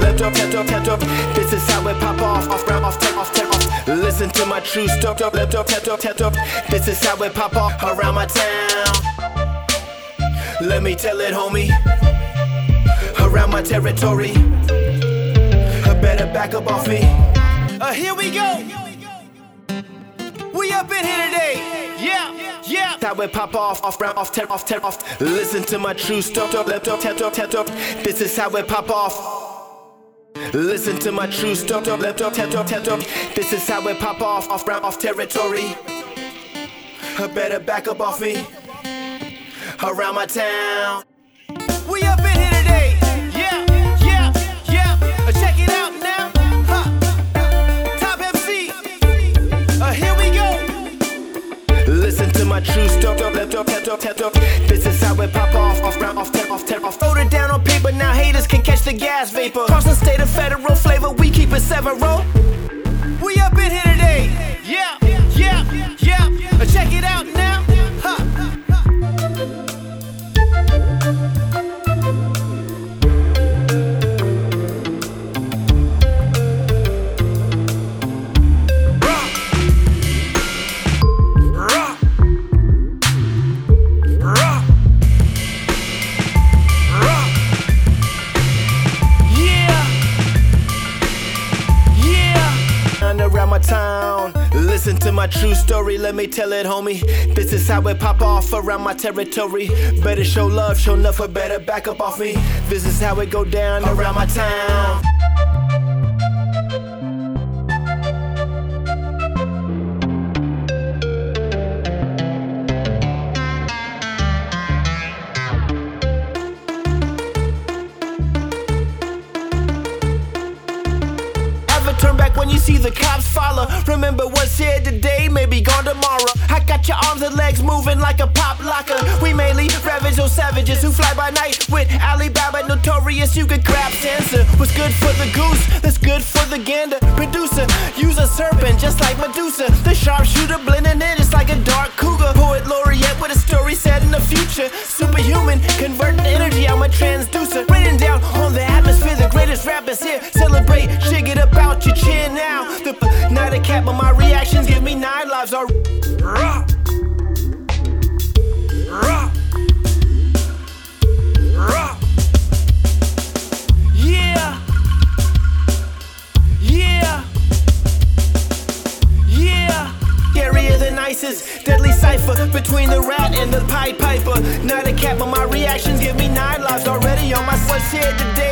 left up, left up, left up. This is how it pop off, off, round, off, take off, take off. Listen to my true stuff, up, left up, left up, left up. This is how it pop off around my town. Let me tell it, homie. Around my territory. I better back up off me. Uh, here we go. We up in here today. Yeah, How it pop off, off, round, off, tear, off, tear, off. Listen to my true up. This is how it pop off. Listen to my true up. This is how it pop off, off, round, off territory. I better back up off me. Around my town. My true stuff. This is how it pop off, off, round, off, tap, off, tap off. Throw it down on paper, now haters can catch the gas vapor. Crossing state of federal flavor, we keep it several. We up Listen to my true story, let me tell it, homie. This is how it pop off around my territory. Better show love, show enough, or better back up off me. This is how it go down around my town. You see the cops follow? Remember what's here today, maybe gone tomorrow. I got your arms and legs moving like a pop locker. We mainly ravage those savages who fly by night with Alibaba notorious. You could grab sensor. What's good for the goose? That's good for the gander. Producer, use a serpent just like Medusa. The sharpshooter blending in just like a dark cougar. Poet laureate with a story set in the future. Superhuman, converting energy. I'm a transducer. Celebrate, shake it up out your chin now. The p- not a cat, but my reactions give me nine lives. Are rock, rock, rock. Yeah, yeah, yeah. Scarier than ISIS, deadly cipher between the rat and the Pied Piper. Not a cat, but my reactions give me nine lives already on my what's here today,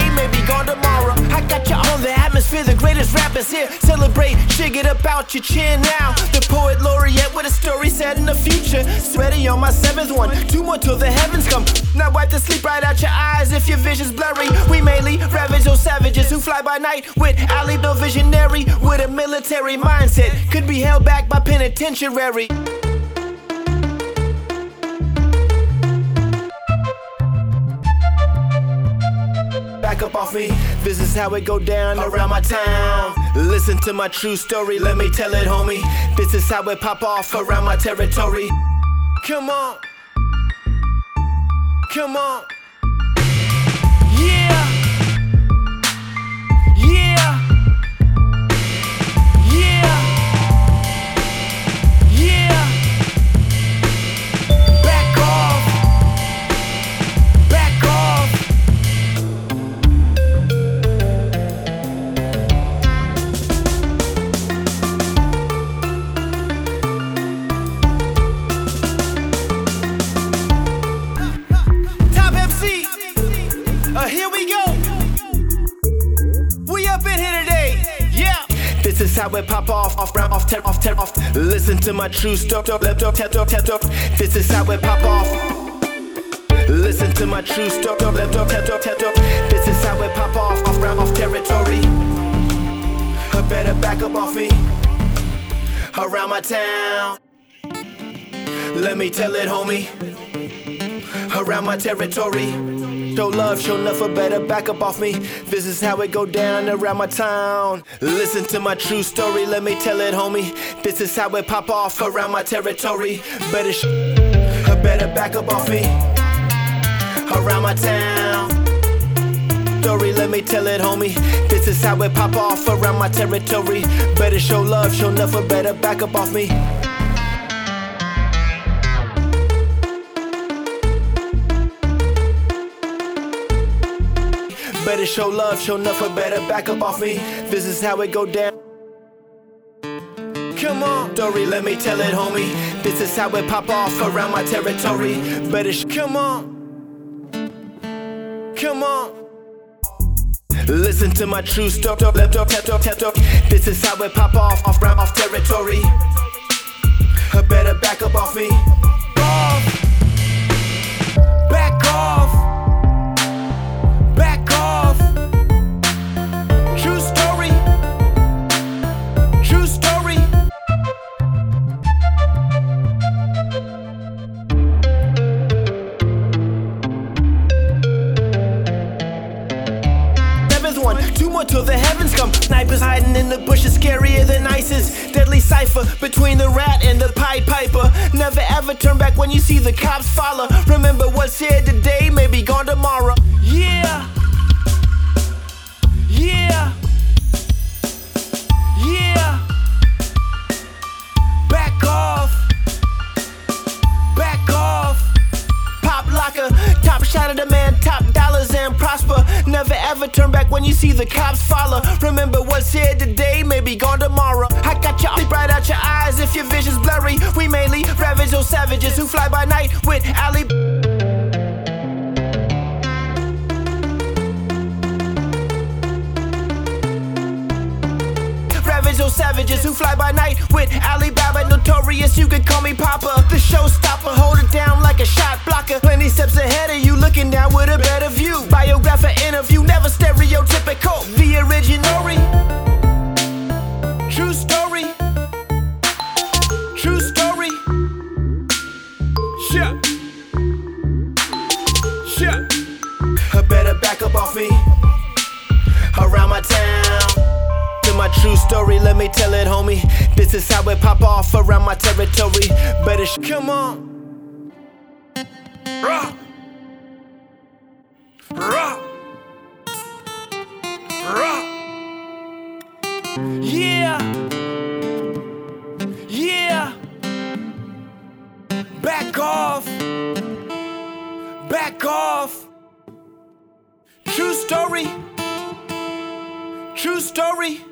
here. Celebrate, shake it up out your chin now. The poet laureate with a story set in the future. Sweaty on my seventh one, two more till the heavens come. Now wipe the sleep right out your eyes if your vision's blurry. We mainly ravage those savages who fly by night with Ali Bill visionary with a military mindset. Could be held back by penitentiary. Back up off me, this is how it go down around my town. Listen to my true story, let me tell it, homie. This is how it pop off around my territory. Come on, come on. How it pop off, off, round, off, tear, off, tear, off. Listen to my true up. This is how it pop off. Listen to my true up. This is how it pop off, off, round, off territory. I better back up off me. Around my town. Let me tell it, homie around my territory. Show love, show or better back up off me. This is how it go down around my town. Listen to my true story, let me tell it, homie. This is how it pop off around my territory. Better sh- better back up off me. Around my town. story, let me tell it, homie. This is how it pop off around my territory. Better show love, show never better back up off me. Better show love, show nothing better back up off me. This is how it go down. Come on, Dory, let me tell it, homie. This is how it pop off around my territory. Better sh- come on. Come on. Listen to my true story. This is how it pop off off round off territory. A better back up off me. One, two more till the heavens come. Snipers hiding in the bushes, scarier than ISIS. Deadly cipher between the rat and the Pied Piper. Never ever turn back when you see the cops follow. Remember what's here today, may be gone tomorrow. Never ever turn back when you see the cops follow. Remember what's here today, may be gone tomorrow. I got you bright out your eyes if your vision's blurry. We mainly ravage those savages who fly by night with alley. Those savages who fly by night with Alibaba notorious. You can call me Papa, the showstopper. Hold it down like a shot blocker. Plenty steps ahead of you, looking down with a better view. Biographer interview, never stereotypical. The original. True story. True story. Yeah. Yeah. Better back up off me. Around my town to my true story, let me tell it, homie. This is how it pop off around my territory. Better sh- come on. Rah. Rah. Rah. Yeah. Yeah. Back off. Back off. True story. True story.